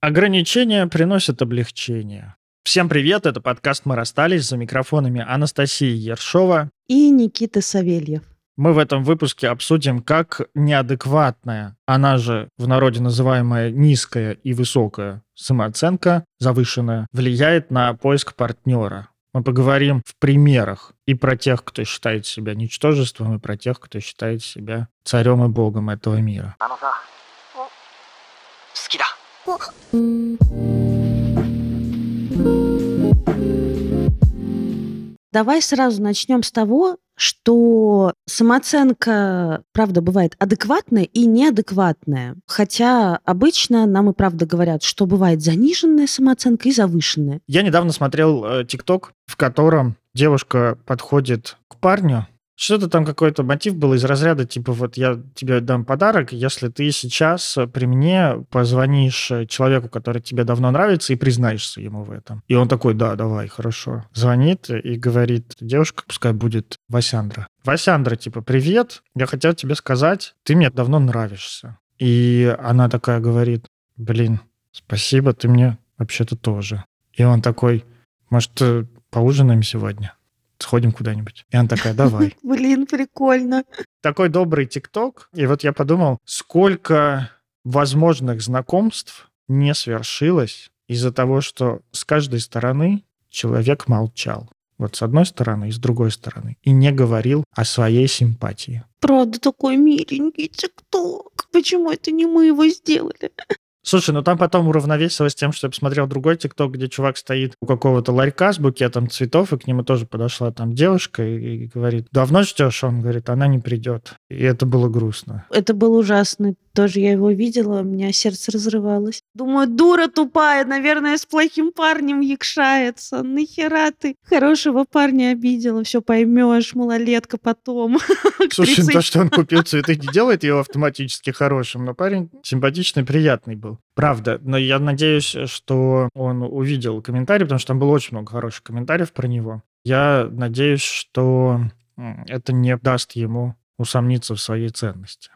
Ограничения приносят облегчение. Всем привет, это подкаст «Мы расстались» за микрофонами Анастасии Ершова и Никита Савельев. Мы в этом выпуске обсудим, как неадекватная, она же в народе называемая низкая и высокая самооценка, завышенная, влияет на поиск партнера. Мы поговорим в примерах и про тех, кто считает себя ничтожеством, и про тех, кто считает себя царем и богом этого мира. Давай сразу начнем с того, что самооценка, правда, бывает адекватная и неадекватная. Хотя обычно нам и правда говорят, что бывает заниженная самооценка и завышенная. Я недавно смотрел э, ТикТок, в котором девушка подходит к парню что-то там какой-то мотив был из разряда, типа, вот я тебе дам подарок, если ты сейчас при мне позвонишь человеку, который тебе давно нравится, и признаешься ему в этом. И он такой, да, давай, хорошо. Звонит и говорит, девушка, пускай будет Васяндра. Васяндра, типа, привет, я хотел тебе сказать, ты мне давно нравишься. И она такая говорит, блин, спасибо, ты мне вообще-то тоже. И он такой, может, э, поужинаем сегодня? Сходим куда-нибудь. И она такая, давай. Блин, прикольно. Такой добрый ТикТок. И вот я подумал, сколько возможных знакомств не свершилось из-за того, что с каждой стороны человек молчал. Вот с одной стороны и с другой стороны. И не говорил о своей симпатии. Правда, такой миленький ТикТок. Почему это не мы его сделали? Слушай, ну там потом уравновесилось тем, что я посмотрел другой тикток, где чувак стоит у какого-то ларька с букетом цветов, и к нему тоже подошла там девушка и, и говорит, давно ждешь? Он говорит, она не придет. И это было грустно. Это было ужасно. Тоже я его видела, у меня сердце разрывалось. Думаю, дура тупая, наверное, с плохим парнем якшается. Нахера ты хорошего парня обидела? Все поймешь, малолетка потом. Слушай, то, что он купил цветы, не делает его автоматически хорошим, но парень симпатичный, приятный был. Правда, но я надеюсь, что он увидел комментарий, потому что там было очень много хороших комментариев про него. Я надеюсь, что это не даст ему усомниться в своей ценности.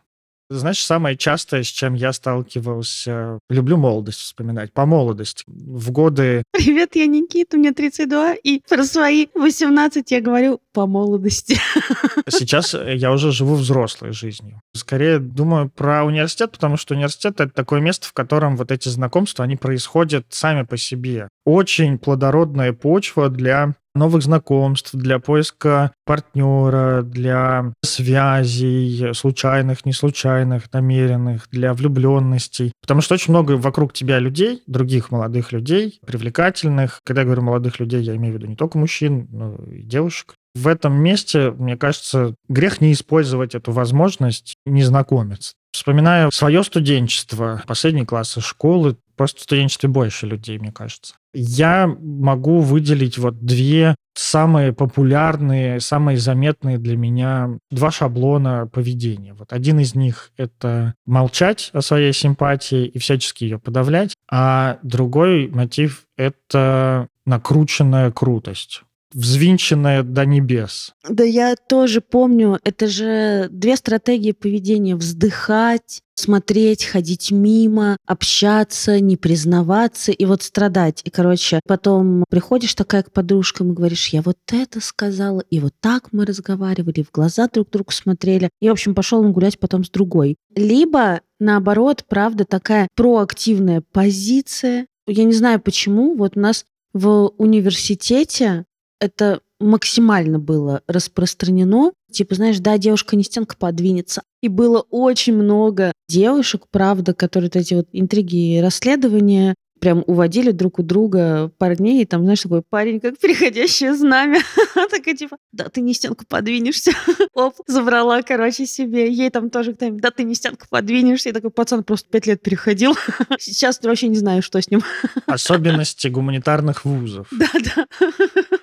Знаешь, самое частое, с чем я сталкивался, люблю молодость вспоминать, по молодости. В годы... Привет, я Никита, мне 32, и про свои 18 я говорю по молодости. Сейчас я уже живу взрослой жизнью. Скорее думаю про университет, потому что университет — это такое место, в котором вот эти знакомства, они происходят сами по себе. Очень плодородная почва для новых знакомств, для поиска партнера, для связей, случайных, не случайных, намеренных, для влюбленностей. Потому что очень много вокруг тебя людей, других молодых людей, привлекательных. Когда я говорю молодых людей, я имею в виду не только мужчин, но и девушек. В этом месте, мне кажется, грех не использовать эту возможность не знакомиться. Вспоминаю свое студенчество, последние классы школы, просто в студенчестве больше людей, мне кажется. Я могу выделить вот две самые популярные, самые заметные для меня два шаблона поведения. Вот один из них — это молчать о своей симпатии и всячески ее подавлять, а другой мотив — это накрученная крутость взвинченная до небес. Да я тоже помню, это же две стратегии поведения. Вздыхать, смотреть, ходить мимо, общаться, не признаваться и вот страдать. И, короче, потом приходишь такая к подружкам и говоришь, я вот это сказала, и вот так мы разговаривали, в глаза друг другу смотрели. И, в общем, пошел он гулять потом с другой. Либо, наоборот, правда, такая проактивная позиция. Я не знаю почему, вот у нас в университете это максимально было распространено. Типа, знаешь, да, девушка не стенка подвинется. И было очень много девушек, правда, которые вот эти вот интриги и расследования прям уводили друг у друга парней, и там, знаешь, такой парень, как переходящее знамя. Такая, типа, да, ты не стенку подвинешься. Оп, забрала, короче, себе. Ей там тоже кто да, ты не стенку подвинешься. И такой пацан просто пять лет переходил. Сейчас вообще не знаю, что с ним. Особенности гуманитарных вузов. Да, да.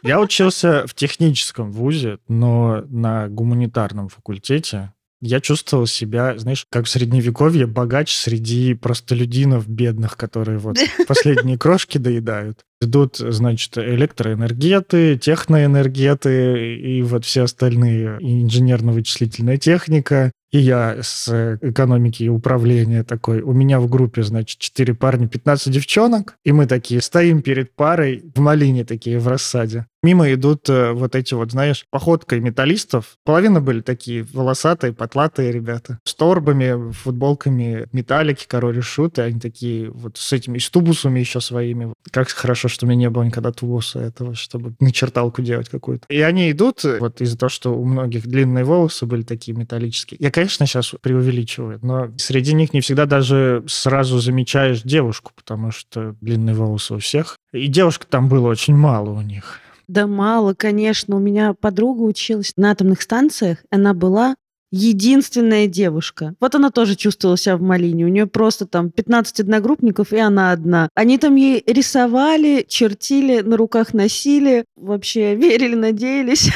Я учился в техническом вузе, но на гуманитарном факультете я чувствовал себя, знаешь, как в средневековье, богач среди простолюдинов бедных, которые вот последние крошки доедают. Идут, значит, электроэнергеты, техноэнергеты и вот все остальные, инженерно-вычислительная техника. И я с экономики и управления такой, у меня в группе, значит, 4 парня, 15 девчонок, и мы такие стоим перед парой в малине такие в рассаде. Мимо идут э, вот эти вот, знаешь, походкой металлистов. Половина были такие волосатые, потлатые ребята. С торбами, футболками металлики, король и шуты. Они такие вот с этими, с тубусами еще своими. Как хорошо, что у меня не было никогда тубуса этого, чтобы начерталку делать какую-то. И они идут, э, вот из-за того, что у многих длинные волосы были такие металлические. Я, конечно, сейчас преувеличиваю, но среди них не всегда даже сразу замечаешь девушку, потому что длинные волосы у всех. И девушек там было очень мало у них. Да мало, конечно. У меня подруга училась на атомных станциях. Она была единственная девушка. Вот она тоже чувствовала себя в Малине. У нее просто там 15 одногруппников, и она одна. Они там ей рисовали, чертили, на руках носили, вообще верили, надеялись.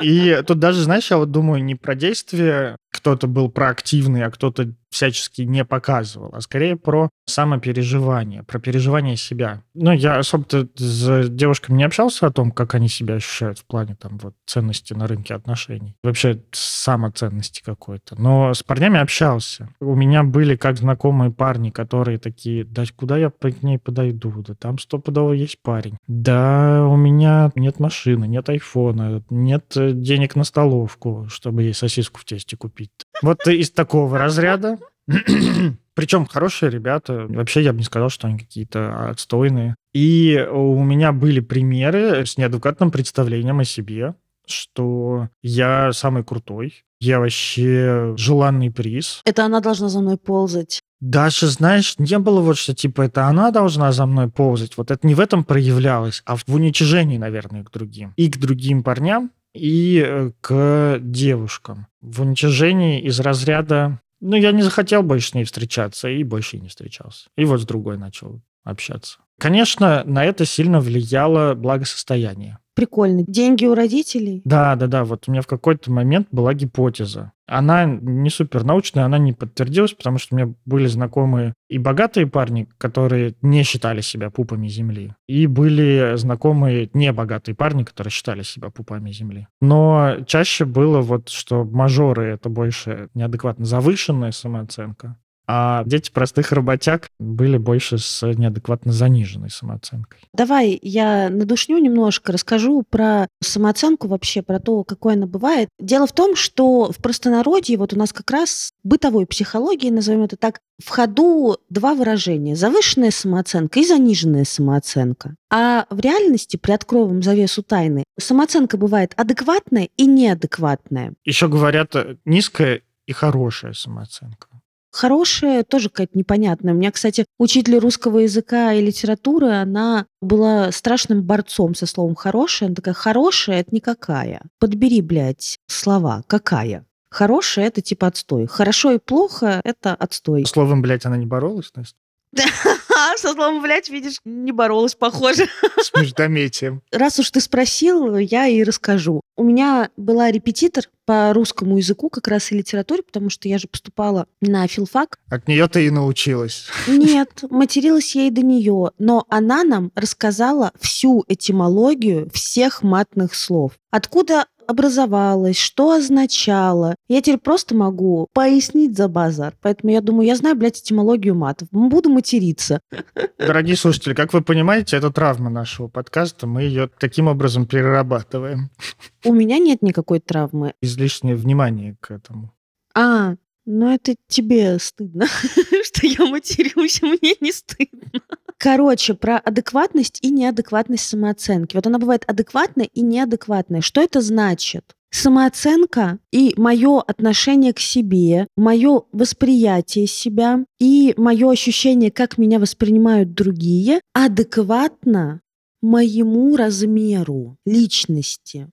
И тут даже, знаешь, я вот думаю не про действие кто-то был проактивный, а кто-то всячески не показывал, а скорее про самопереживание, про переживание себя. Ну, я особо-то с девушками не общался о том, как они себя ощущают в плане там вот ценности на рынке отношений. Вообще самоценности какой-то. Но с парнями общался. У меня были как знакомые парни, которые такие, да куда я к ней подойду? Да там стопудово есть парень. Да у меня нет машины, нет айфона, нет денег на столовку, чтобы ей сосиску в тесте купить. Вот из такого разряда. Причем хорошие ребята. Вообще я бы не сказал, что они какие-то отстойные. И у меня были примеры с неадекватным представлением о себе, что я самый крутой, я вообще желанный приз. Это она должна за мной ползать. Даже, знаешь, не было вот что, типа, это она должна за мной ползать. Вот это не в этом проявлялось, а в уничижении, наверное, к другим. И к другим парням, и э, к девушкам. В уничижении из разряда ну, я не захотел больше с ней встречаться, и больше не встречался. И вот с другой начал общаться. Конечно, на это сильно влияло благосостояние прикольно. Деньги у родителей? Да, да, да. Вот у меня в какой-то момент была гипотеза. Она не супер научная, она не подтвердилась, потому что у меня были знакомые и богатые парни, которые не считали себя пупами земли, и были знакомые небогатые парни, которые считали себя пупами земли. Но чаще было вот, что мажоры — это больше неадекватно завышенная самооценка, а дети простых работяг были больше с неадекватно заниженной самооценкой. Давай я надушню немножко, расскажу про самооценку вообще, про то, какой она бывает. Дело в том, что в простонародье вот у нас как раз бытовой психологии, назовем это так, в ходу два выражения. Завышенная самооценка и заниженная самооценка. А в реальности, приоткрою вам завесу тайны, самооценка бывает адекватная и неадекватная. Еще говорят низкая и хорошая самооценка. Хорошая тоже какая-то непонятная. У меня, кстати, учитель русского языка и литературы, она была страшным борцом со словом «хорошая». Она такая «хорошая» — это никакая. Подбери, блядь, слова «какая». Хорошая — это типа отстой. Хорошо и плохо — это отстой. Словом, блядь, она не боролась, Настя? Со словом «блядь», видишь, не боролась, похоже. С междометием. Раз уж ты спросил, я и расскажу. У меня была репетитор по русскому языку, как раз и литературе, потому что я же поступала на филфак. От нее ты и научилась. Нет, материлась я и до нее. Но она нам рассказала всю этимологию всех матных слов. Откуда образовалось, что означало. Я теперь просто могу пояснить за базар. Поэтому я думаю, я знаю, блядь, этимологию матов. Буду материться. Дорогие слушатели, как вы понимаете, это травма нашего подкаста. Мы ее таким образом перерабатываем. У меня нет никакой травмы. Излишнее внимание к этому. А, ну это тебе стыдно, что я матерюсь, мне не стыдно. Короче, про адекватность и неадекватность самооценки. Вот она бывает адекватная и неадекватная. Что это значит? Самооценка и мое отношение к себе, мое восприятие себя и мое ощущение, как меня воспринимают другие, адекватно моему размеру личности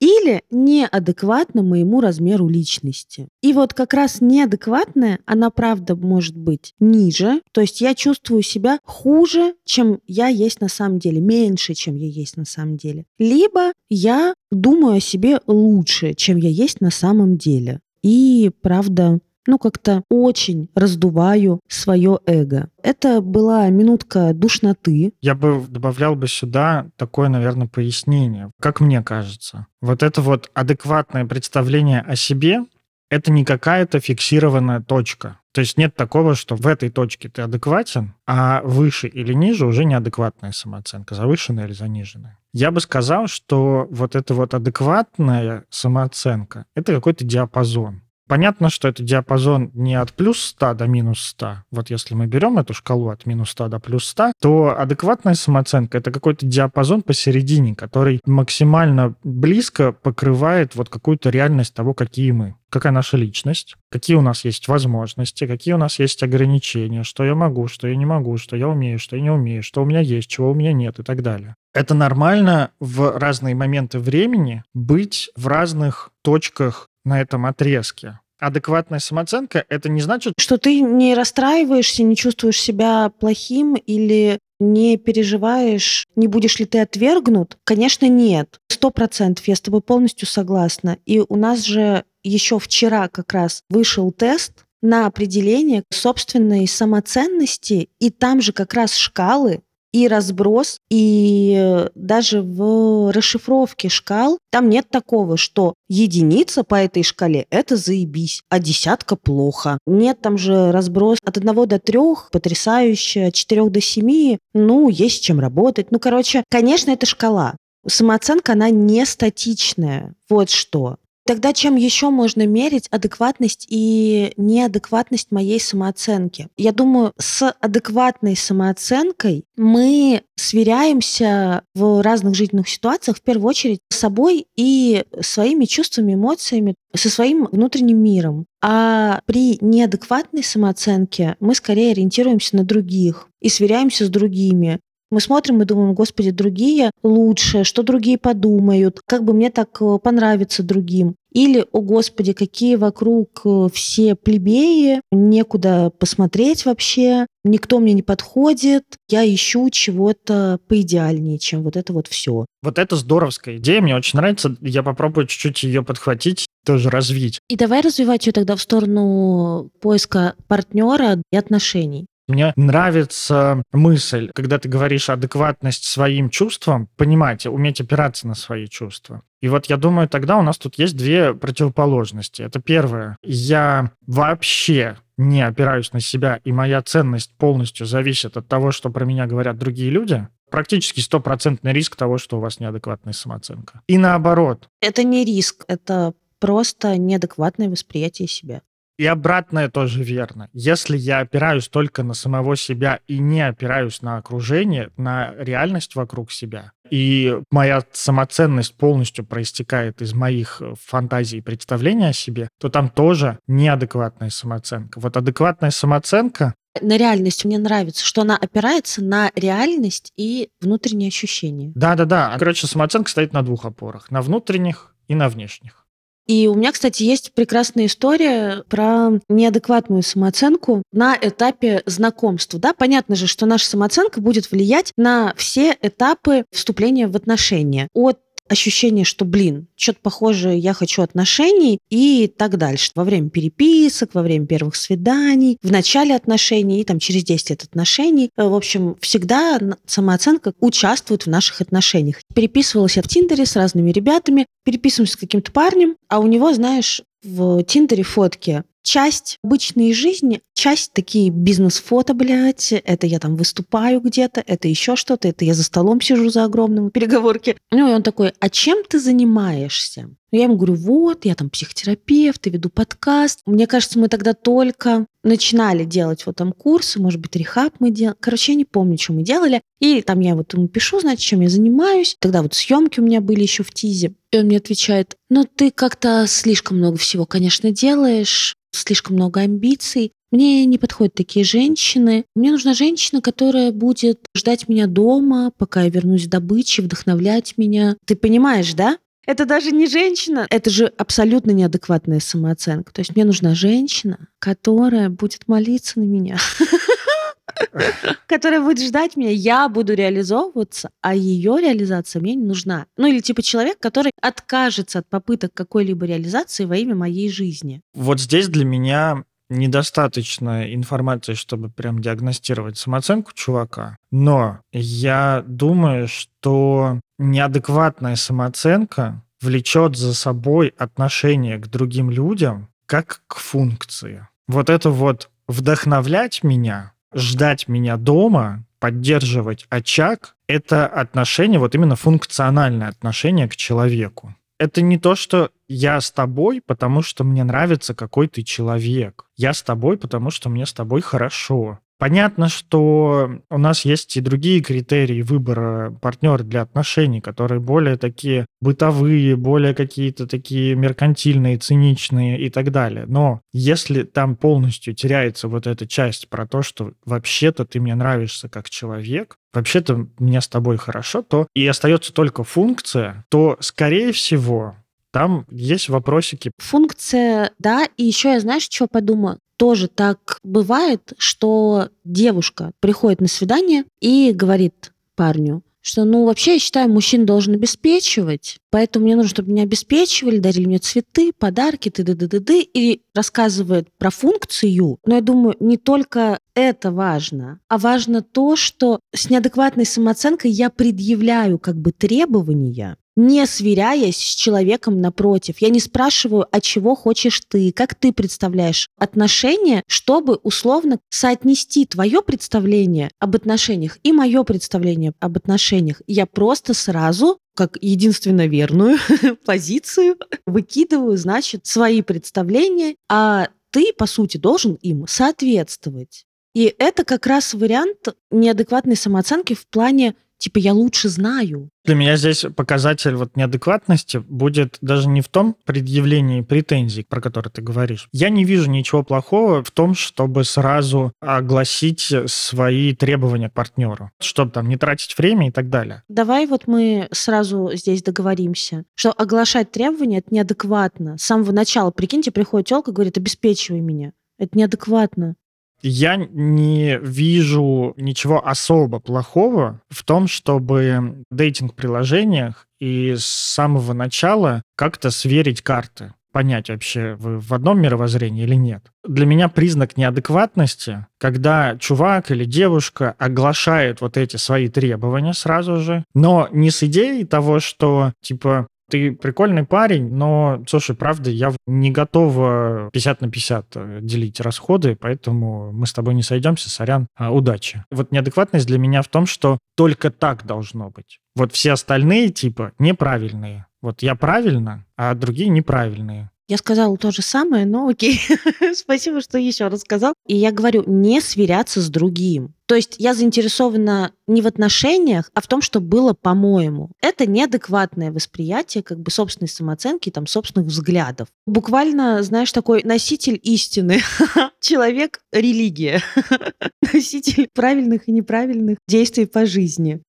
или неадекватно моему размеру личности. И вот как раз неадекватная, она правда может быть ниже, то есть я чувствую себя хуже, чем я есть на самом деле, меньше, чем я есть на самом деле. Либо я думаю о себе лучше, чем я есть на самом деле. И правда, ну, как-то очень раздуваю свое эго. Это была минутка душноты. Я бы добавлял бы сюда такое, наверное, пояснение. Как мне кажется, вот это вот адекватное представление о себе, Это не какая-то фиксированная точка. То есть нет такого, что в этой точке ты адекватен, а выше или ниже уже неадекватная самооценка, завышенная или заниженная. Я бы сказал, что вот эта вот адекватная самооценка — это какой-то диапазон. Понятно, что это диапазон не от плюс 100 до минус 100. Вот если мы берем эту шкалу от минус 100 до плюс 100, то адекватная самооценка — это какой-то диапазон посередине, который максимально близко покрывает вот какую-то реальность того, какие мы какая наша личность, какие у нас есть возможности, какие у нас есть ограничения, что я могу, что я не могу, что я умею, что я не умею, что у меня есть, чего у меня нет и так далее. Это нормально в разные моменты времени быть в разных точках на этом отрезке. Адекватная самооценка — это не значит... Что ты не расстраиваешься, не чувствуешь себя плохим или не переживаешь, не будешь ли ты отвергнут? Конечно, нет. Сто процентов, я с тобой полностью согласна. И у нас же еще вчера как раз вышел тест на определение собственной самоценности, и там же как раз шкалы и разброс, и даже в расшифровке шкал там нет такого, что единица по этой шкале – это заебись, а десятка – плохо. Нет, там же разброс от одного до трех, потрясающе, от четырех до семи, ну, есть чем работать. Ну, короче, конечно, это шкала. Самооценка, она не статичная. Вот что. Тогда чем еще можно мерить адекватность и неадекватность моей самооценки? Я думаю, с адекватной самооценкой мы сверяемся в разных жизненных ситуациях в первую очередь с собой и своими чувствами, эмоциями, со своим внутренним миром. А при неадекватной самооценке мы скорее ориентируемся на других и сверяемся с другими. Мы смотрим и думаем, господи, другие лучше, что другие подумают, как бы мне так э, понравится другим. Или, о господи, какие вокруг э, все плебеи, некуда посмотреть вообще, никто мне не подходит, я ищу чего-то поидеальнее, чем вот это вот все. Вот это здоровская идея, мне очень нравится. Я попробую чуть-чуть ее подхватить, тоже развить. И давай развивать ее тогда в сторону поиска партнера и отношений. Мне нравится мысль, когда ты говоришь адекватность своим чувствам, понимать, уметь опираться на свои чувства. И вот я думаю, тогда у нас тут есть две противоположности. Это первое. Я вообще не опираюсь на себя, и моя ценность полностью зависит от того, что про меня говорят другие люди, практически стопроцентный риск того, что у вас неадекватная самооценка. И наоборот. Это не риск, это просто неадекватное восприятие себя. И обратное тоже верно. Если я опираюсь только на самого себя и не опираюсь на окружение, на реальность вокруг себя, и моя самоценность полностью проистекает из моих э, фантазий и представлений о себе, то там тоже неадекватная самооценка. Вот адекватная самооценка на реальность мне нравится, что она опирается на реальность и внутренние ощущения. Да-да-да. Короче, самооценка стоит на двух опорах. На внутренних и на внешних. И у меня, кстати, есть прекрасная история про неадекватную самооценку на этапе знакомства. Да, понятно же, что наша самооценка будет влиять на все этапы вступления в отношения. От ощущение, что, блин, что-то похожее, я хочу отношений и так дальше. Во время переписок, во время первых свиданий, в начале отношений и там через 10 лет отношений. Э, в общем, всегда самооценка участвует в наших отношениях. Переписывалась я в Тиндере с разными ребятами, переписываемся с каким-то парнем, а у него, знаешь, в Тиндере фотки часть обычной жизни, часть такие бизнес-фото, блядь, это я там выступаю где-то, это еще что-то, это я за столом сижу за огромным переговорки. Ну и он такой, а чем ты занимаешься? Ну, я ему говорю, вот, я там психотерапевт, я веду подкаст. Мне кажется, мы тогда только начинали делать вот там курсы, может быть, рехаб мы делали. Короче, я не помню, что мы делали. И там я вот ему пишу, значит, чем я занимаюсь. Тогда вот съемки у меня были еще в ТИЗе. И он мне отвечает, ну, ты как-то слишком много всего, конечно, делаешь слишком много амбиций. Мне не подходят такие женщины. Мне нужна женщина, которая будет ждать меня дома, пока я вернусь с добычи, вдохновлять меня. Ты понимаешь, да? Это даже не женщина, это же абсолютно неадекватная самооценка. То есть мне нужна женщина, которая будет молиться на меня. которая будет ждать меня, я буду реализовываться, а ее реализация мне не нужна. Ну или типа человек, который откажется от попыток какой-либо реализации во имя моей жизни. Вот здесь для меня недостаточно информации, чтобы прям диагностировать самооценку чувака. Но я думаю, что неадекватная самооценка влечет за собой отношение к другим людям, как к функции. Вот это вот вдохновлять меня, ждать меня дома, поддерживать очаг — это отношение, вот именно функциональное отношение к человеку. Это не то, что я с тобой, потому что мне нравится какой ты человек. Я с тобой, потому что мне с тобой хорошо. Понятно, что у нас есть и другие критерии выбора партнера для отношений, которые более такие бытовые, более какие-то такие меркантильные, циничные и так далее. Но если там полностью теряется вот эта часть про то, что вообще-то ты мне нравишься как человек, вообще-то мне с тобой хорошо, то и остается только функция, то, скорее всего, там есть вопросики. Функция, да, и еще я, знаешь, что подумала? тоже так бывает, что девушка приходит на свидание и говорит парню, что, ну, вообще, я считаю, мужчин должен обеспечивать, поэтому мне нужно, чтобы меня обеспечивали, дарили мне цветы, подарки, ты ды ды ды ды и рассказывает про функцию. Но я думаю, не только это важно, а важно то, что с неадекватной самооценкой я предъявляю как бы требования, не сверяясь с человеком напротив. Я не спрашиваю, а чего хочешь ты, как ты представляешь отношения, чтобы условно соотнести твое представление об отношениях и мое представление об отношениях. Я просто сразу как единственно верную позицию выкидываю, значит, свои представления, а ты, по сути, должен им соответствовать. И это как раз вариант неадекватной самооценки в плане типа я лучше знаю. Для меня здесь показатель вот неадекватности будет даже не в том предъявлении претензий, про которые ты говоришь. Я не вижу ничего плохого в том, чтобы сразу огласить свои требования к партнеру, чтобы там не тратить время и так далее. Давай вот мы сразу здесь договоримся, что оглашать требования — это неадекватно. С самого начала, прикиньте, приходит телка, говорит, обеспечивай меня. Это неадекватно я не вижу ничего особо плохого в том, чтобы в дейтинг-приложениях и с самого начала как-то сверить карты понять вообще, вы в одном мировоззрении или нет. Для меня признак неадекватности, когда чувак или девушка оглашает вот эти свои требования сразу же, но не с идеей того, что, типа, ты прикольный парень, но, слушай, правда, я не готова 50 на 50 э, делить расходы, поэтому мы с тобой не сойдемся, сорян, а, удачи. Вот неадекватность для меня в том, что только так должно быть. Вот все остальные типа неправильные. Вот я правильно, а другие неправильные. Я сказала то же самое, но окей. Спасибо, что еще рассказал. И я говорю, не сверяться с другим. То есть я заинтересована не в отношениях, а в том, что было по-моему. Это неадекватное восприятие как бы собственной самооценки, там, собственных взглядов. Буквально, знаешь, такой носитель истины. Человек — религия. Носитель правильных и неправильных действий по жизни.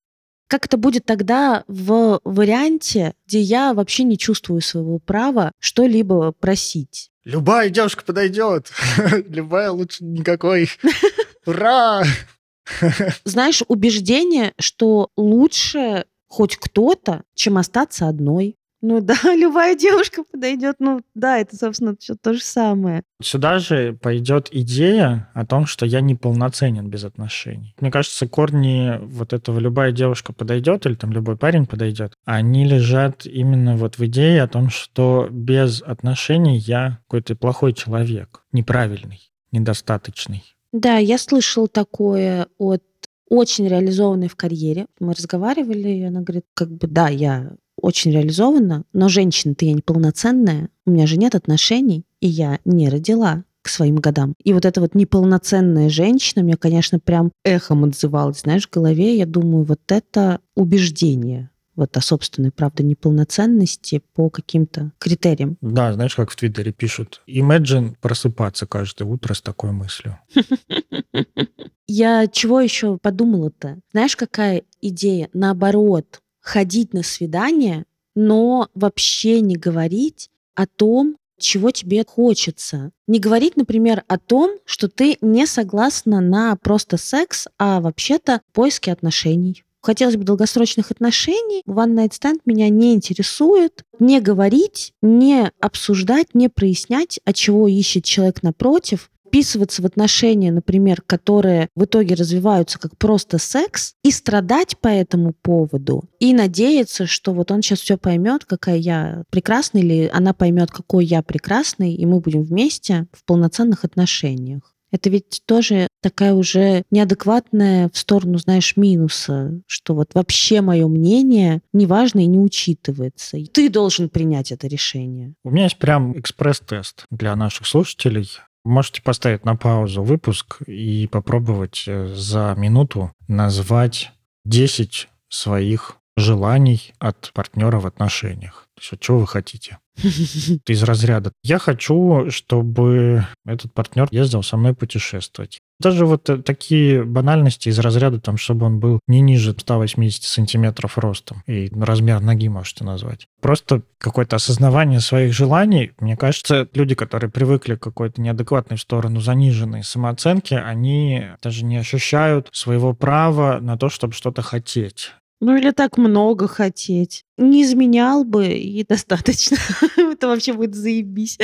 Как это будет тогда в варианте, где я вообще не чувствую своего права что-либо просить? Любая девушка подойдет. Любая лучше никакой. Ура! Знаешь, убеждение, что лучше хоть кто-то, чем остаться одной. Ну да, любая девушка подойдет. Ну да, это, собственно, все то же самое. Сюда же пойдет идея о том, что я неполноценен без отношений. Мне кажется, корни вот этого «любая девушка подойдет» или там «любой парень подойдет», они лежат именно вот в идее о том, что без отношений я какой-то плохой человек, неправильный, недостаточный. Да, я слышал такое от очень реализованной в карьере. Мы разговаривали, и она говорит, как бы, да, я очень реализована, но женщина-то я неполноценная, у меня же нет отношений, и я не родила к своим годам. И вот эта вот неполноценная женщина мне, конечно, прям эхом отзывалась, знаешь, в голове. Я думаю, вот это убеждение вот о собственной, правда, неполноценности по каким-то критериям. Да, знаешь, как в Твиттере пишут, imagine просыпаться каждое утро с такой мыслью. Я чего еще подумала-то? Знаешь, какая идея? Наоборот, ходить на свидание, но вообще не говорить о том, чего тебе хочется. Не говорить, например, о том, что ты не согласна на просто секс, а вообще-то поиски отношений. Хотелось бы долгосрочных отношений. One Night Stand меня не интересует. Не говорить, не обсуждать, не прояснять, от чего ищет человек напротив. Вписываться в отношения, например, которые в итоге развиваются как просто секс, и страдать по этому поводу, и надеяться, что вот он сейчас все поймет, какая я прекрасная, или она поймет, какой я прекрасный, и мы будем вместе в полноценных отношениях. Это ведь тоже такая уже неадекватная в сторону, знаешь, минуса, что вот вообще мое мнение неважно и не учитывается. И ты должен принять это решение. У меня есть прям экспресс-тест для наших слушателей. Можете поставить на паузу выпуск и попробовать э, за минуту назвать 10 своих желаний от партнера в отношениях. То есть, чего вы хотите? Из разряда. Я хочу, чтобы этот партнер ездил со мной путешествовать. Даже вот э, такие банальности из разряда, там, чтобы он был не ниже 180 сантиметров ростом. И размер ноги можете назвать. Просто какое-то осознавание своих желаний. Мне кажется, люди, которые привыкли к какой-то неадекватной в сторону заниженной самооценки, они даже не ощущают своего права на то, чтобы что-то хотеть. Ну или так много хотеть. Не изменял бы, и достаточно. Это вообще будет заебись.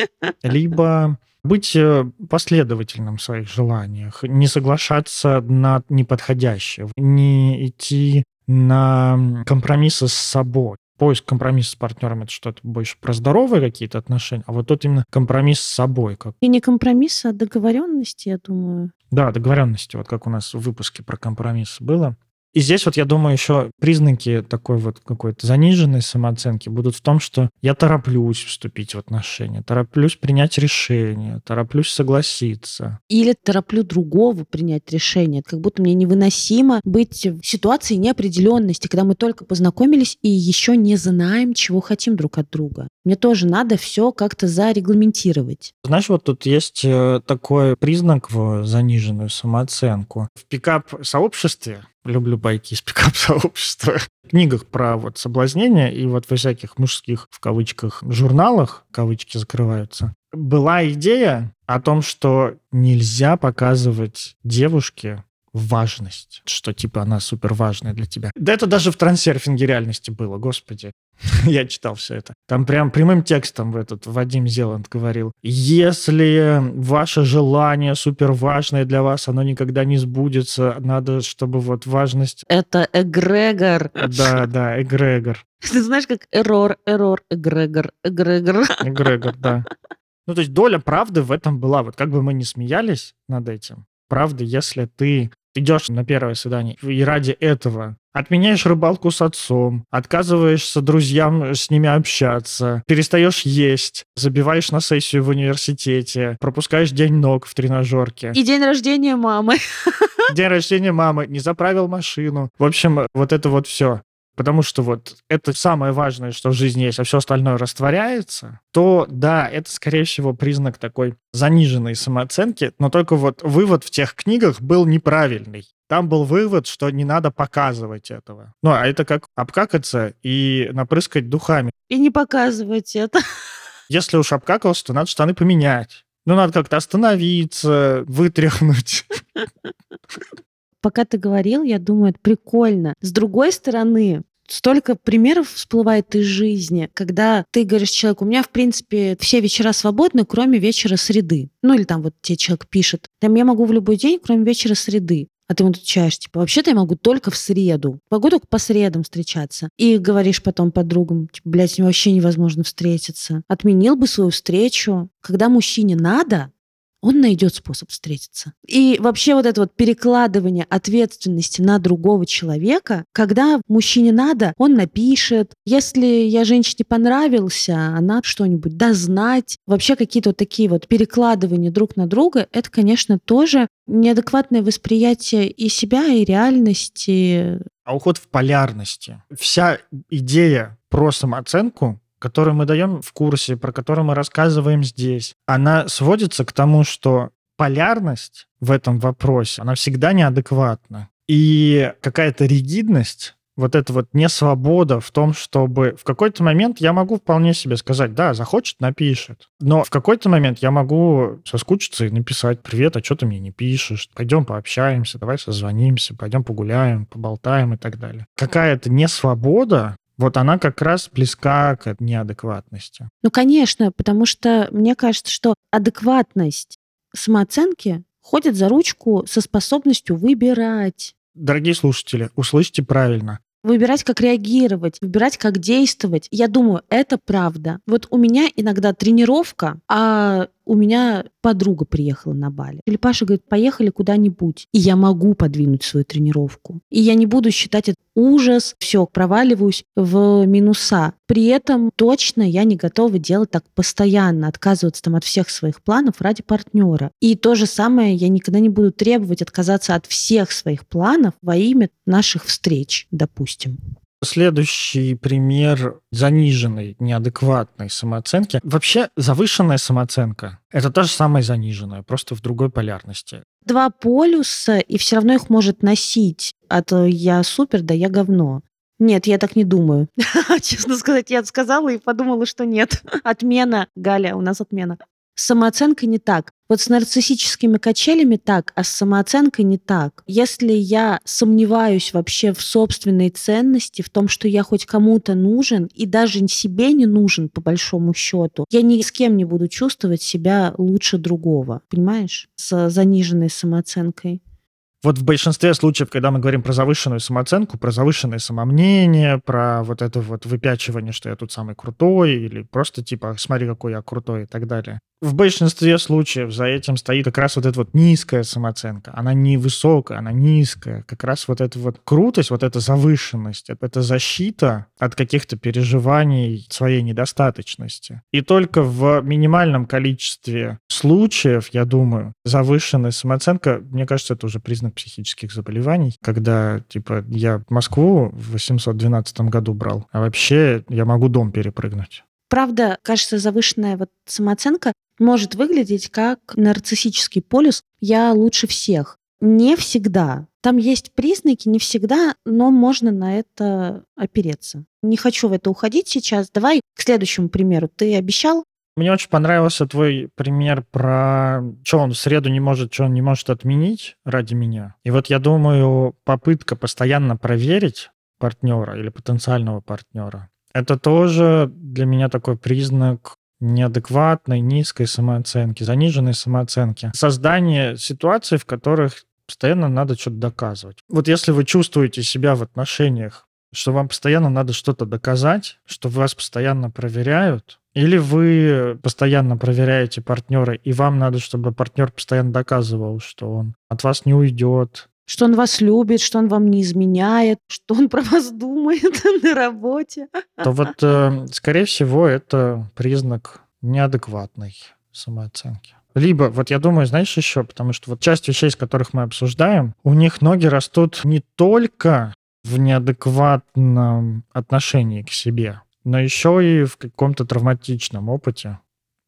Либо быть э, последовательным в своих желаниях, не соглашаться на неподходящее, не идти на компромиссы с собой. Поиск компромисса с партнером это что-то больше про здоровые какие-то отношения, а вот тут именно компромисс с собой. Как... И не компромисс, а договоренности, я думаю. Да, договоренности, вот как у нас в выпуске про компромисс было. И здесь вот, я думаю, еще признаки такой вот какой-то заниженной самооценки будут в том, что я тороплюсь вступить в отношения, тороплюсь принять решение, тороплюсь согласиться. Или тороплю другого принять решение. Это как будто мне невыносимо быть в ситуации неопределенности, когда мы только познакомились и еще не знаем, чего хотим друг от друга. Мне тоже надо все как-то зарегламентировать. Знаешь, вот тут есть э, такой признак в заниженную самооценку. В пикап-сообществе люблю байки из пикап-сообщества. В книгах про вот соблазнение и вот во всяких мужских, в кавычках, журналах, кавычки закрываются, была идея о том, что нельзя показывать девушке важность, что типа она супер важная для тебя. Да это даже в трансерфинге реальности было, господи. Я читал все это. Там прям прямым текстом в этот Вадим Зеланд говорил. Если ваше желание супер важное для вас, оно никогда не сбудется, надо, чтобы вот важность... Это эгрегор. Да, да, эгрегор. Ты знаешь, как эррор, эррор, эгрегор, эгрегор. Эгрегор, да. Ну, то есть доля правды в этом была. Вот как бы мы ни смеялись над этим, правда, если ты идешь на первое свидание и ради этого отменяешь рыбалку с отцом, отказываешься друзьям с ними общаться, перестаешь есть, забиваешь на сессию в университете, пропускаешь день ног в тренажерке. И день рождения мамы. День рождения мамы, не заправил машину. В общем, вот это вот все потому что вот это самое важное, что в жизни есть, а все остальное растворяется, то да, это, скорее всего, признак такой заниженной самооценки, но только вот вывод в тех книгах был неправильный. Там был вывод, что не надо показывать этого. Ну, а это как обкакаться и напрыскать духами. И не показывать это. Если уж обкакался, то надо штаны поменять. Ну, надо как-то остановиться, вытряхнуть. Пока ты говорил, я думаю, это прикольно. С другой стороны, столько примеров всплывает из жизни, когда ты говоришь человеку, у меня, в принципе, все вечера свободны, кроме вечера среды. Ну, или там вот тебе человек пишет, там я могу в любой день, кроме вечера среды. А ты ему отвечаешь, типа, вообще-то я могу только в среду. Могу по средам встречаться. И говоришь потом подругам, типа, блядь, с ним вообще невозможно встретиться. Отменил бы свою встречу. Когда мужчине надо, он найдет способ встретиться. И вообще вот это вот перекладывание ответственности на другого человека, когда мужчине надо, он напишет. Если я женщине понравился, она что-нибудь дознать. Вообще какие-то вот такие вот перекладывания друг на друга, это, конечно, тоже неадекватное восприятие и себя, и реальности. А уход в полярности. Вся идея про самооценку которую мы даем в курсе, про которую мы рассказываем здесь, она сводится к тому, что полярность в этом вопросе, она всегда неадекватна. И какая-то ригидность, вот эта вот несвобода в том, чтобы в какой-то момент я могу вполне себе сказать, да, захочет, напишет. Но в какой-то момент я могу соскучиться и написать, привет, а что ты мне не пишешь? Пойдем пообщаемся, давай созвонимся, пойдем погуляем, поболтаем и так далее. Какая-то несвобода вот она как раз близка к неадекватности. Ну, конечно, потому что мне кажется, что адекватность самооценки ходят за ручку со способностью выбирать. Дорогие слушатели, услышьте правильно. Выбирать, как реагировать, выбирать, как действовать. Я думаю, это правда. Вот у меня иногда тренировка, а у меня подруга приехала на Бали. Или Паша говорит, поехали куда-нибудь. И я могу подвинуть свою тренировку. И я не буду считать это ужас, все, проваливаюсь в минуса. При этом точно я не готова делать так постоянно, отказываться там от всех своих планов ради партнера. И то же самое я никогда не буду требовать отказаться от всех своих планов во имя наших встреч, допустим. Следующий пример заниженной, неадекватной самооценки. Вообще завышенная самооценка – это та же самая заниженная, просто в другой полярности. Два полюса, и все равно их может носить. От «я супер» до «я говно». Нет, я так не думаю. Честно сказать, я сказала и подумала, что нет. Отмена, Галя, у нас отмена. С самооценкой не так. Вот с нарциссическими качелями так, а с самооценкой не так. Если я сомневаюсь вообще в собственной ценности, в том, что я хоть кому-то нужен и даже себе не нужен по большому счету, я ни с кем не буду чувствовать себя лучше другого. Понимаешь? С заниженной самооценкой. Вот в большинстве случаев, когда мы говорим про завышенную самооценку, про завышенное самомнение, про вот это вот выпячивание, что я тут самый крутой, или просто типа «смотри, какой я крутой» и так далее, в большинстве случаев за этим стоит как раз вот эта вот низкая самооценка. Она не высокая, она низкая. Как раз вот эта вот крутость, вот эта завышенность, это защита от каких-то переживаний своей недостаточности. И только в минимальном количестве случаев, я думаю, завышенная самооценка, мне кажется, это уже признак психических заболеваний, когда, типа, я Москву в 812 году брал, а вообще я могу дом перепрыгнуть. Правда, кажется, завышенная вот самооценка может выглядеть как нарциссический полюс «я лучше всех». Не всегда. Там есть признаки, не всегда, но можно на это опереться. Не хочу в это уходить сейчас. Давай к следующему примеру. Ты обещал? Мне очень понравился твой пример про что он в среду не может, что он не может отменить ради меня. И вот я думаю, попытка постоянно проверить партнера или потенциального партнера, это тоже для меня такой признак неадекватной, низкой самооценки, заниженной самооценки. Создание ситуаций, в которых постоянно надо что-то доказывать. Вот если вы чувствуете себя в отношениях, что вам постоянно надо что-то доказать, что вас постоянно проверяют, или вы постоянно проверяете партнера, и вам надо, чтобы партнер постоянно доказывал, что он от вас не уйдет, что он вас любит, что он вам не изменяет, что он про вас думает на работе. То вот, э, скорее всего, это признак неадекватной самооценки. Либо, вот я думаю, знаешь еще, потому что вот часть вещей, из которых мы обсуждаем, у них ноги растут не только в неадекватном отношении к себе, но еще и в каком-то травматичном опыте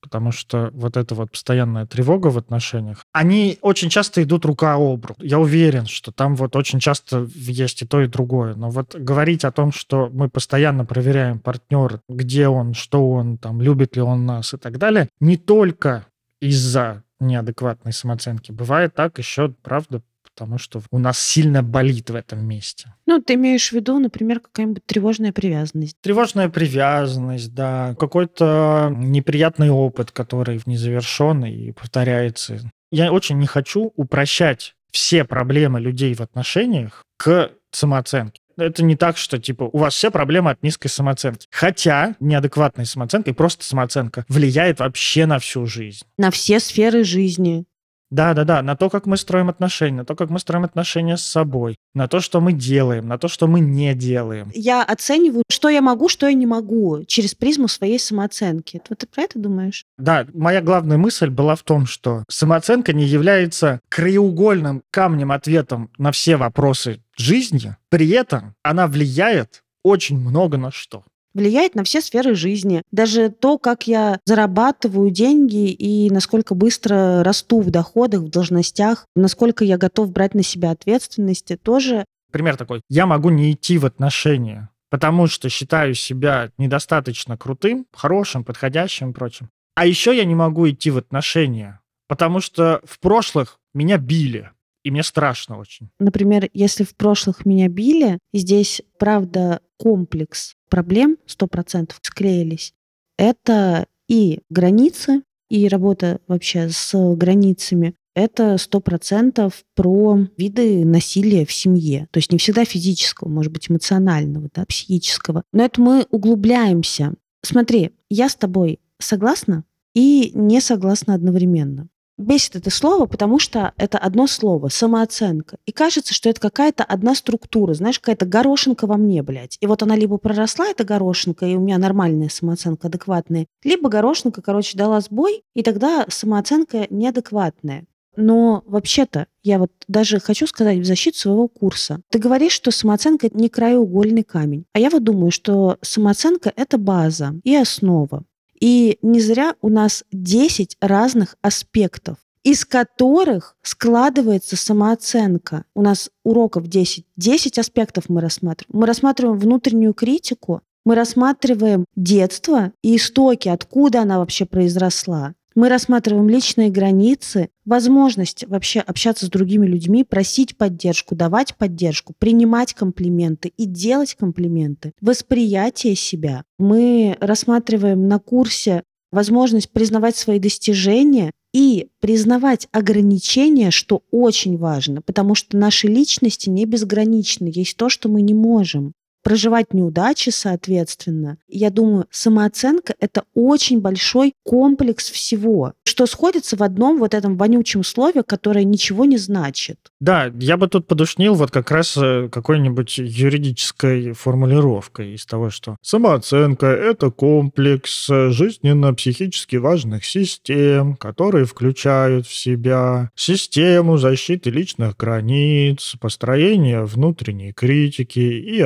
потому что вот эта вот постоянная тревога в отношениях, они очень часто идут рука об руку. Я уверен, что там вот очень часто есть и то, и другое. Но вот говорить о том, что мы постоянно проверяем партнера, где он, что он, там, любит ли он нас и так далее, не только из-за неадекватной самооценки. Бывает так еще, правда, потому что у нас сильно болит в этом месте. Ну, ты имеешь в виду, например, какая-нибудь тревожная привязанность. Тревожная привязанность, да. Какой-то неприятный опыт, который незавершенный и повторяется. Я очень не хочу упрощать все проблемы людей в отношениях к самооценке. Это не так, что типа у вас все проблемы от низкой самооценки. Хотя неадекватная самооценка и просто самооценка влияет вообще на всю жизнь. На все сферы жизни. Да, да, да, на то, как мы строим отношения, на то, как мы строим отношения с собой, на то, что мы делаем, на то, что мы не делаем. Я оцениваю, что я могу, что я не могу, через призму своей самооценки. Вот ты про это думаешь? Да, моя главная мысль была в том, что самооценка не является краеугольным камнем ответом на все вопросы жизни, при этом она влияет очень много на что влияет на все сферы жизни. Даже то, как я зарабатываю деньги и насколько быстро расту в доходах, в должностях, насколько я готов брать на себя ответственности, тоже. Пример такой. Я могу не идти в отношения, потому что считаю себя недостаточно крутым, хорошим, подходящим и прочим. А еще я не могу идти в отношения, потому что в прошлых меня били, и мне страшно очень. Например, если в прошлых меня били, здесь, правда, комплекс проблем 100% склеились. Это и границы, и работа вообще с границами, это сто процентов про виды насилия в семье. То есть не всегда физического, может быть, эмоционального, да, психического. Но это мы углубляемся. Смотри, я с тобой согласна и не согласна одновременно. Бесит это слово, потому что это одно слово – самооценка. И кажется, что это какая-то одна структура, знаешь, какая-то горошинка во мне, блядь. И вот она либо проросла, эта горошинка, и у меня нормальная самооценка, адекватная, либо горошинка, короче, дала сбой, и тогда самооценка неадекватная. Но вообще-то я вот даже хочу сказать в защиту своего курса. Ты говоришь, что самооценка не краеугольный камень. А я вот думаю, что самооценка — это база и основа. И не зря у нас 10 разных аспектов, из которых складывается самооценка. У нас уроков 10. 10 аспектов мы рассматриваем. Мы рассматриваем внутреннюю критику, мы рассматриваем детство и истоки, откуда она вообще произросла. Мы рассматриваем личные границы, возможность вообще общаться с другими людьми, просить поддержку, давать поддержку, принимать комплименты и делать комплименты, восприятие себя. Мы рассматриваем на курсе возможность признавать свои достижения и признавать ограничения, что очень важно, потому что наши личности не безграничны. Есть то, что мы не можем проживать неудачи, соответственно. Я думаю, самооценка — это очень большой комплекс всего, что сходится в одном вот этом вонючем слове, которое ничего не значит. Да, я бы тут подушнил вот как раз э, какой-нибудь юридической формулировкой из того, что самооценка — это комплекс жизненно-психически важных систем, которые включают в себя систему защиты личных границ, построение внутренней критики и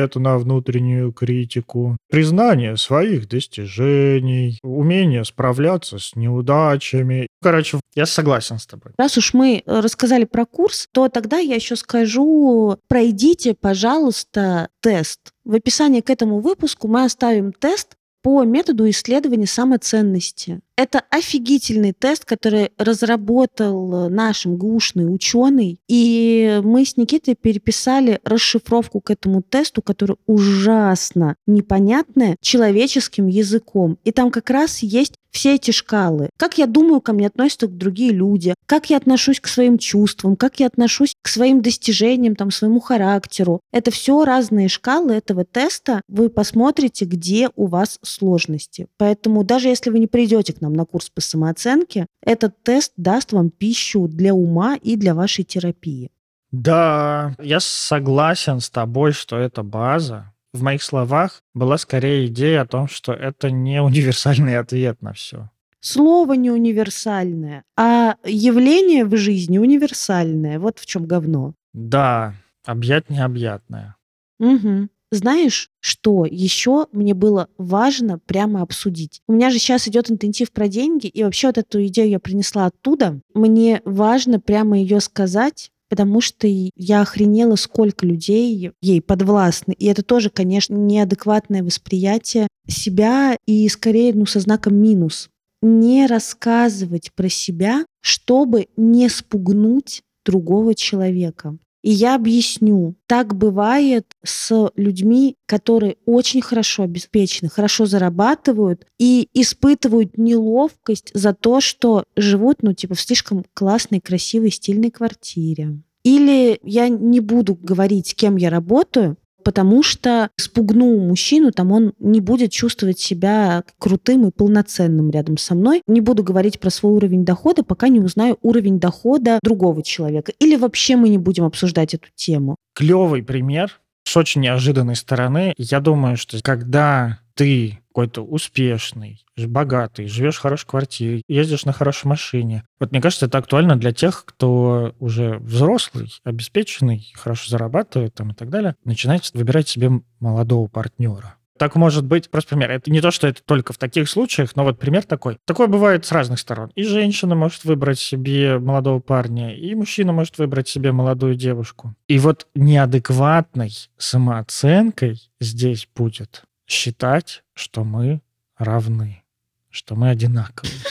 ответа на внутреннюю критику, признание своих достижений, умение справляться с неудачами. Короче, я согласен с тобой. Раз уж мы э, рассказали про курс, то тогда я еще скажу, пройдите, пожалуйста, тест. В описании к этому выпуску мы оставим тест по методу исследования самоценности. Это офигительный тест, который разработал наш МГУшный ученый. И мы с Никитой переписали расшифровку к этому тесту, которая ужасно непонятная человеческим языком. И там как раз есть все эти шкалы. Как я думаю, ко мне относятся другие люди, как я отношусь к своим чувствам, как я отношусь к своим достижениям, там, своему характеру. Это все разные шкалы этого теста. Вы посмотрите, где у вас сложности. Поэтому даже если вы не придете к нам нам на курс по самооценке, этот тест даст вам пищу для ума и для вашей терапии. Да, я согласен с тобой, что это база. В моих словах была скорее идея о том, что это не универсальный ответ на все. Слово не универсальное, а явление в жизни универсальное. Вот в чем говно. Да, объять необъятное. Угу. Знаешь, что еще мне было важно прямо обсудить? У меня же сейчас идет интенсив про деньги, и вообще вот эту идею я принесла оттуда. Мне важно прямо ее сказать, потому что я охренела, сколько людей ей подвластны. И это тоже, конечно, неадекватное восприятие себя и скорее, ну, со знаком минус. Не рассказывать про себя, чтобы не спугнуть другого человека. И я объясню. Так бывает с людьми, которые очень хорошо обеспечены, хорошо зарабатывают и испытывают неловкость за то, что живут, ну, типа, в слишком классной, красивой, стильной квартире. Или я не буду говорить, с кем я работаю, потому что спугну мужчину, там он не будет чувствовать себя крутым и полноценным рядом со мной. Не буду говорить про свой уровень дохода, пока не узнаю уровень дохода другого человека. Или вообще мы не будем обсуждать эту тему. Клевый пример с очень неожиданной стороны. Я думаю, что когда ты какой-то успешный, богатый, живешь в хорошей квартире, ездишь на хорошей машине. Вот мне кажется, это актуально для тех, кто уже взрослый, обеспеченный, хорошо зарабатывает там, и так далее, начинает выбирать себе молодого партнера. Так может быть, просто пример. Это не то, что это только в таких случаях, но вот пример такой. Такое бывает с разных сторон. И женщина может выбрать себе молодого парня, и мужчина может выбрать себе молодую девушку. И вот неадекватной самооценкой здесь будет считать, что мы равны, что мы одинаковые.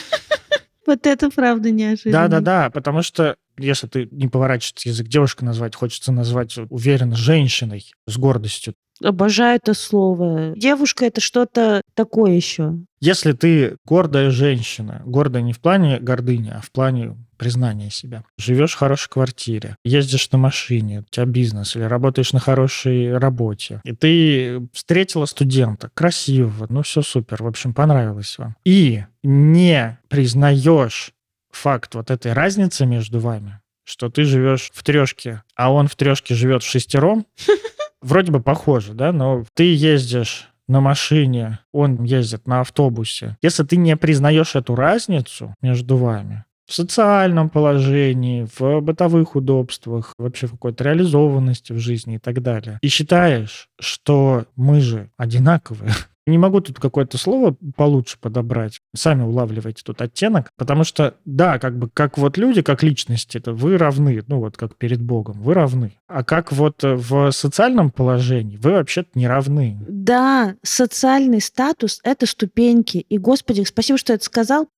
Вот это правда неожиданно. Да-да-да, потому что Если ты не поворачивается язык девушкой назвать, хочется назвать уверенно женщиной с гордостью. Обожаю это слово. Девушка это что-то такое еще. Если ты гордая женщина, гордая не в плане гордыни, а в плане признания себя. Живешь в хорошей квартире, ездишь на машине, у тебя бизнес, или работаешь на хорошей работе, и ты встретила студента, красивого, ну все супер, в общем, понравилось вам. И не признаешь факт вот этой разницы между вами, что ты живешь в трешке, а он в трешке живет в шестером, вроде бы похоже, да, но ты ездишь на машине, он ездит на автобусе. Если ты не признаешь эту разницу между вами, в социальном положении, в бытовых удобствах, вообще в какой-то реализованности в жизни и так далее. И считаешь, что мы же одинаковые, не могу тут какое-то слово получше подобрать. Сами улавливайте тут оттенок. Потому что, да, как бы, как вот люди, как личности, это вы равны. Ну вот как перед Богом, вы равны. А как вот в социальном положении вы вообще-то не равны. Да, социальный статус — это ступеньки. И, Господи, спасибо, что это сказал.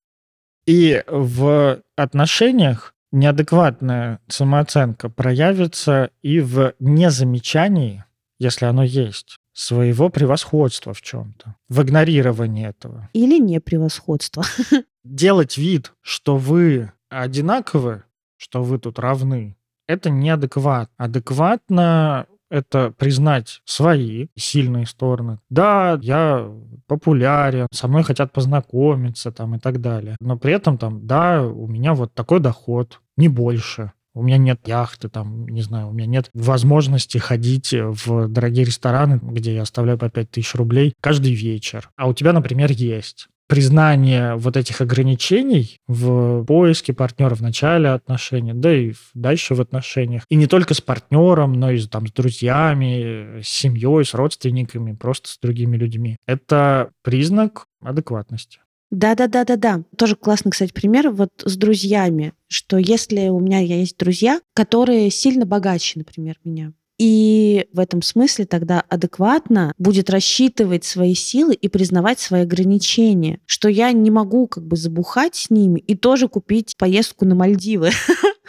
И в отношениях неадекватная самооценка проявится и в незамечании, если оно есть своего превосходства в чем-то, в игнорировании этого. Или не превосходство. Делать вид, что вы одинаковы, что вы тут равны, это неадекватно. Адекватно это признать свои сильные стороны. Да, я популярен, со мной хотят познакомиться там и так далее. Но при этом там, да, у меня вот такой доход, не больше. У меня нет яхты, там, не знаю, у меня нет возможности ходить в дорогие рестораны, где я оставляю по 5000 рублей каждый вечер. А у тебя, например, есть признание вот этих ограничений в поиске партнера в начале отношений, да и дальше в отношениях. И не только с партнером, но и там, с друзьями, с семьей, с родственниками, просто с другими людьми. Это признак адекватности. Да-да-да-да-да. Тоже классный, кстати, пример вот с друзьями, что если у меня есть друзья, которые сильно богаче, например, меня, и в этом смысле тогда адекватно будет рассчитывать свои силы и признавать свои ограничения, что я не могу как бы забухать с ними и тоже купить поездку на Мальдивы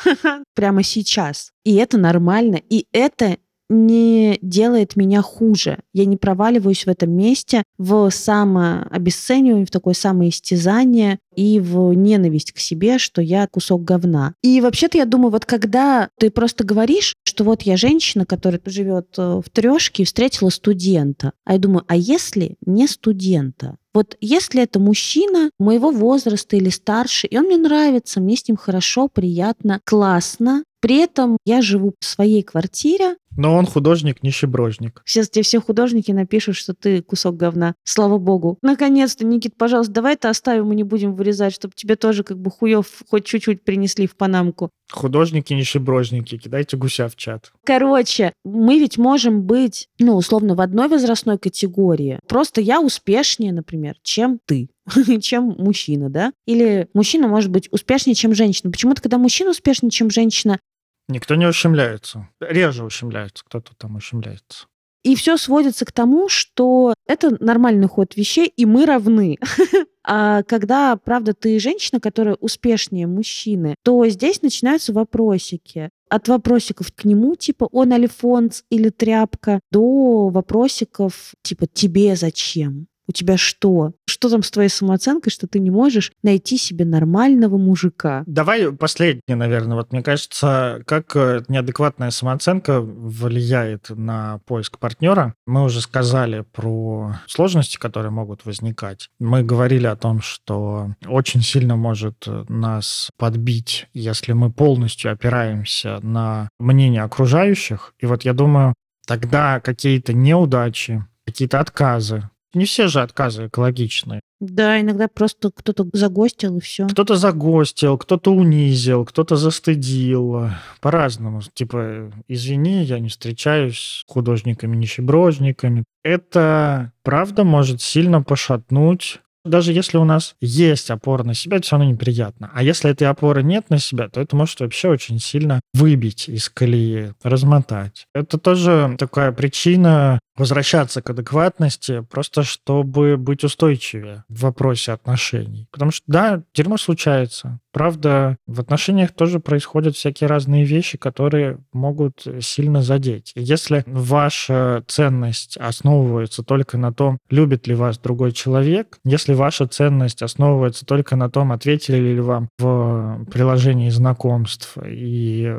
прямо сейчас. И это нормально. И это не делает меня хуже. Я не проваливаюсь в этом месте в самообесценивание, в такое самоистязание и в ненависть к себе, что я кусок говна. И вообще-то я думаю, вот когда ты просто говоришь, что вот я женщина, которая живет э, в трешке и встретила студента, а я думаю, а если не студента? Вот если это мужчина моего возраста или старше, и он мне нравится, мне с ним хорошо, приятно, классно, при этом я живу в своей квартире. Но он художник, нищеброжник. Сейчас тебе все художники напишут, что ты кусок говна. Слава богу. Наконец-то, Никит, пожалуйста, давай это оставим и не будем вырезать, чтобы тебе тоже как бы хуев хоть чуть-чуть принесли в панамку. Художники, нищеброжники, кидайте гуся в чат. Короче, мы ведь можем быть, ну, условно, в одной возрастной категории. Просто я успешнее, например, чем ты чем мужчина, да? Или мужчина может быть успешнее, чем женщина. Почему-то, когда мужчина успешнее, чем женщина, Никто не ущемляется. Реже ущемляется, кто-то там ущемляется. И все сводится к тому, что это нормальный ход вещей, и мы равны. А когда, правда, ты женщина, которая успешнее мужчины, то здесь начинаются вопросики. От вопросиков к нему, типа, он альфонс или тряпка, до вопросиков, типа, тебе зачем? У тебя что? Что там с твоей самооценкой, что ты не можешь найти себе нормального мужика? Давай последнее, наверное. Вот мне кажется, как э, неадекватная самооценка влияет на поиск партнера. Мы уже сказали про сложности, которые могут возникать. Мы говорили о том, что очень сильно может нас подбить, если мы полностью опираемся на мнение окружающих. И вот я думаю, тогда какие-то неудачи, какие-то отказы, не все же отказы экологичные. Да, иногда просто кто-то загостил и все. Кто-то загостил, кто-то унизил, кто-то застыдил. По-разному. Типа, извини, я не встречаюсь с художниками-нищеброжниками. Это, правда, может сильно пошатнуть даже если у нас есть опора на себя, это все равно неприятно. А если этой опоры нет на себя, то это может вообще очень сильно выбить из колеи, размотать. Это тоже такая причина возвращаться к адекватности, просто чтобы быть устойчивее в вопросе отношений. Потому что, да, дерьмо случается. Правда, в отношениях тоже происходят всякие разные вещи, которые могут сильно задеть. Если ваша ценность основывается только на том, любит ли вас другой человек, если ваша ценность основывается только на том, ответили ли вам в приложении знакомств и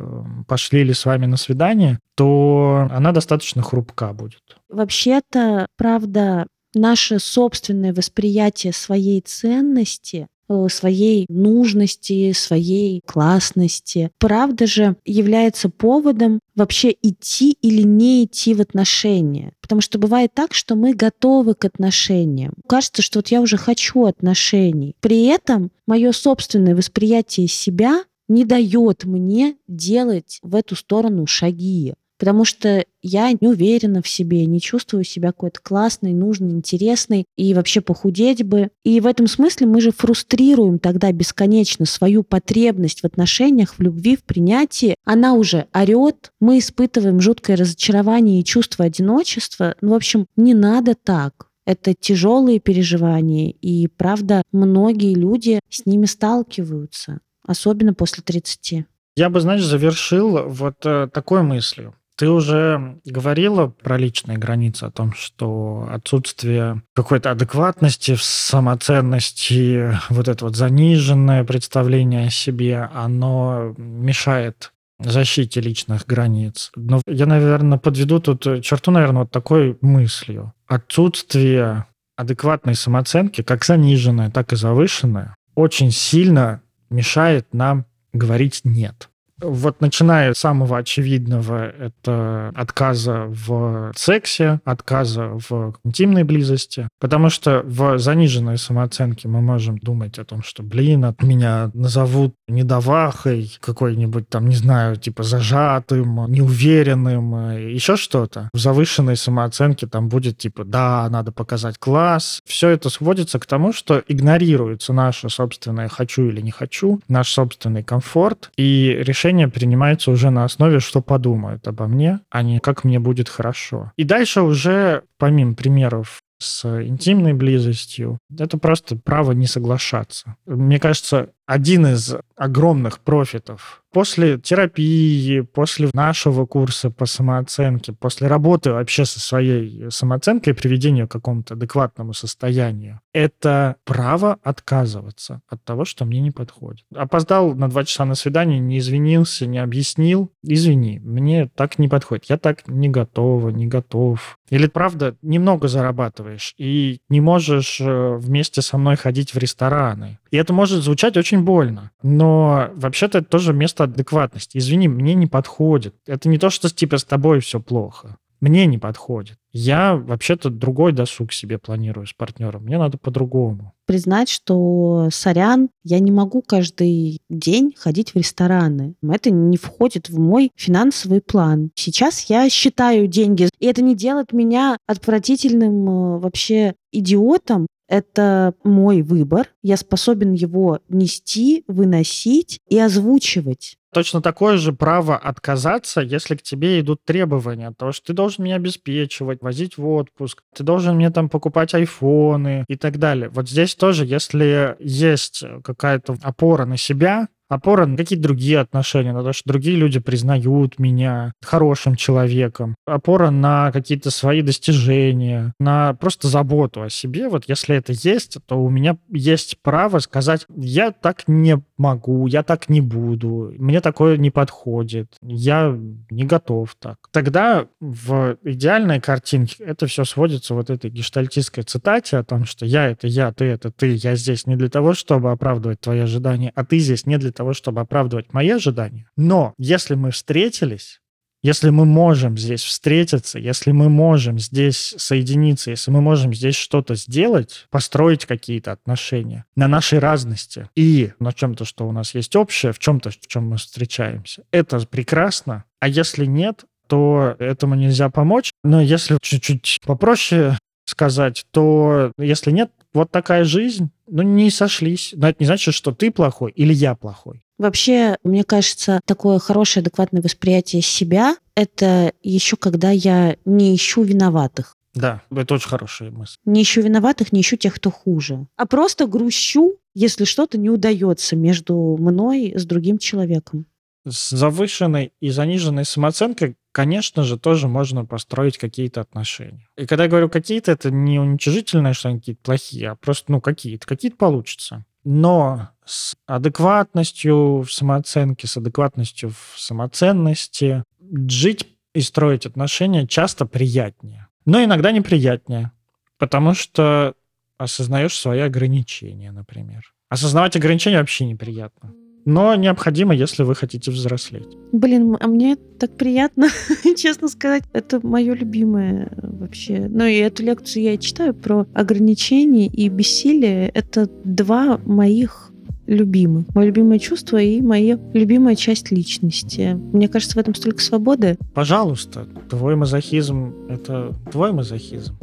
пошли ли с вами на свидание, то она достаточно хрупка будет. Вообще-то, правда, наше собственное восприятие своей ценности э, своей нужности, своей классности. Правда же является поводом вообще идти или не идти в отношения. Потому что бывает так, что мы готовы к отношениям. Кажется, что вот я уже хочу отношений. При этом мое собственное восприятие себя не дает мне делать в эту сторону шаги потому что я не уверена в себе, не чувствую себя какой-то классной, нужной, интересной и вообще похудеть бы. И в этом смысле мы же фрустрируем тогда бесконечно свою потребность в отношениях, в любви, в принятии. Она уже орет, мы испытываем жуткое разочарование и чувство одиночества. Ну, в общем, не надо так. Это тяжелые переживания, и, правда, многие люди с ними сталкиваются, особенно после 30. Я бы, знаешь, завершил вот э, такой мыслью. Ты уже говорила про личные границы, о том, что отсутствие какой-то адекватности самоценности, вот это вот заниженное представление о себе, оно мешает защите личных границ. Но я, наверное, подведу тут черту, наверное, вот такой мыслью. Отсутствие адекватной самооценки, как заниженная, так и завышенная, очень сильно мешает нам говорить «нет». Вот начиная с самого очевидного, это отказа в сексе, отказа в интимной близости, потому что в заниженной самооценке мы можем думать о том, что, блин, от меня назовут недовахой, какой-нибудь там, не знаю, типа зажатым, неуверенным, еще что-то. В завышенной самооценке там будет типа, да, надо показать класс. Все это сводится к тому, что игнорируется наше собственное «хочу» или «не хочу», наш собственный комфорт, и решение решение принимается уже на основе, что подумают обо мне, а не как мне будет хорошо. И дальше уже, помимо примеров с интимной близостью, это просто право не соглашаться. Мне кажется, один из огромных профитов после терапии, после нашего курса по самооценке, после работы вообще со своей самооценкой и приведения к какому-то адекватному состоянию, это право отказываться от того, что мне не подходит. Опоздал на два часа на свидание, не извинился, не объяснил. Извини, мне так не подходит. Я так не готова, не готов. Или, правда, немного зарабатываешь и не можешь э, вместе со мной ходить в рестораны. И это может звучать очень больно, но вообще-то это тоже место адекватности. Извини, мне не подходит. Это не то, что типа с тобой все плохо. Мне не подходит. Я вообще-то другой досуг себе планирую с партнером. Мне надо по-другому. Признать, что сорян, я не могу каждый день ходить в рестораны. Это не входит в мой финансовый план. Сейчас я считаю деньги, и это не делает меня отвратительным э, вообще идиотом, это мой выбор. Я способен его нести, выносить и озвучивать. Точно такое же право отказаться, если к тебе идут требования. То, что ты должен меня обеспечивать, возить в отпуск, ты должен мне там покупать айфоны и так далее. Вот здесь тоже, если есть какая-то опора на себя, опора на какие-то другие отношения, на то, что другие люди признают меня хорошим человеком, опора на какие-то свои достижения, на просто заботу о себе. Вот если это есть, то у меня есть право сказать, я так не могу, я так не буду, мне такое не подходит, я не готов так. Тогда в идеальной картинке это все сводится вот этой гештальтистской цитате о том, что я — это я, ты — это ты, я здесь не для того, чтобы оправдывать твои ожидания, а ты здесь не для того, чтобы оправдывать мои ожидания. Но если мы встретились, если мы можем здесь встретиться, если мы можем здесь соединиться, если мы можем здесь что-то сделать, построить какие-то отношения на нашей разности и на чем-то, что у нас есть общее, в чем-то, в чем мы встречаемся, это прекрасно. А если нет, то этому нельзя помочь. Но если чуть-чуть попроще сказать, то если нет, вот такая жизнь, ну, не сошлись. Но это не значит, что ты плохой или я плохой. Вообще, мне кажется, такое хорошее, адекватное восприятие себя — это еще когда я не ищу виноватых. Да, это очень хорошая мысль. Не ищу виноватых, не ищу тех, кто хуже. А просто грущу, если что-то не удается между мной с другим человеком. С завышенной и заниженной самооценкой, конечно же, тоже можно построить какие-то отношения. И когда я говорю какие-то, это не уничижительное, что они какие-то плохие, а просто, ну, какие-то. Какие-то получится. Но с адекватностью в самооценке, с адекватностью в самоценности жить и строить отношения часто приятнее. Но иногда неприятнее, потому что осознаешь свои ограничения, например. Осознавать ограничения вообще неприятно. Но необходимо, если вы хотите взрослеть. Блин, а мне так приятно, честно сказать. Это мое любимое вообще. Ну и эту лекцию я читаю про ограничения и бессилие. Это два моих любимых. Мое любимое чувство и моя любимая часть личности. Мне кажется, в этом столько свободы. Пожалуйста, твой мазохизм — это твой мазохизм.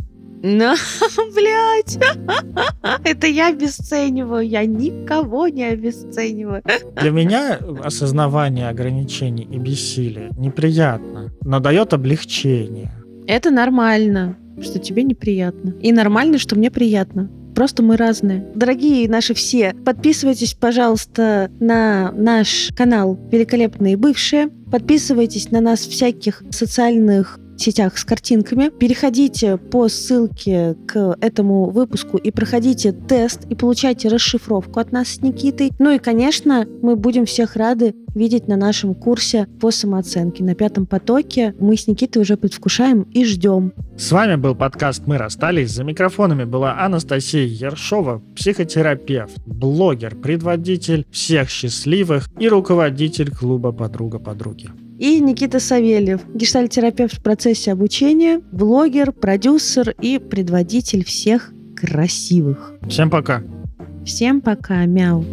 Ну, блядь, это я обесцениваю, я никого не обесцениваю. Для меня осознавание ограничений и бессилия неприятно, но дает облегчение. Это нормально, что тебе неприятно. И нормально, что мне приятно. Просто мы разные. Дорогие наши все, подписывайтесь, пожалуйста, на наш канал «Великолепные бывшие». Подписывайтесь на нас в всяких социальных сетях с картинками. Переходите по ссылке к этому выпуску и проходите тест и получайте расшифровку от нас с Никитой. Ну и, конечно, мы будем всех рады видеть на нашем курсе по самооценке на пятом потоке. Мы с Никитой уже предвкушаем и ждем. С вами был подкаст «Мы расстались». За микрофонами была Анастасия Ершова, психотерапевт, блогер, предводитель всех счастливых и руководитель клуба «Подруга подруги» и Никита Савельев, гештальтерапевт в процессе обучения, блогер, продюсер и предводитель всех красивых. Всем пока. Всем пока, мяу.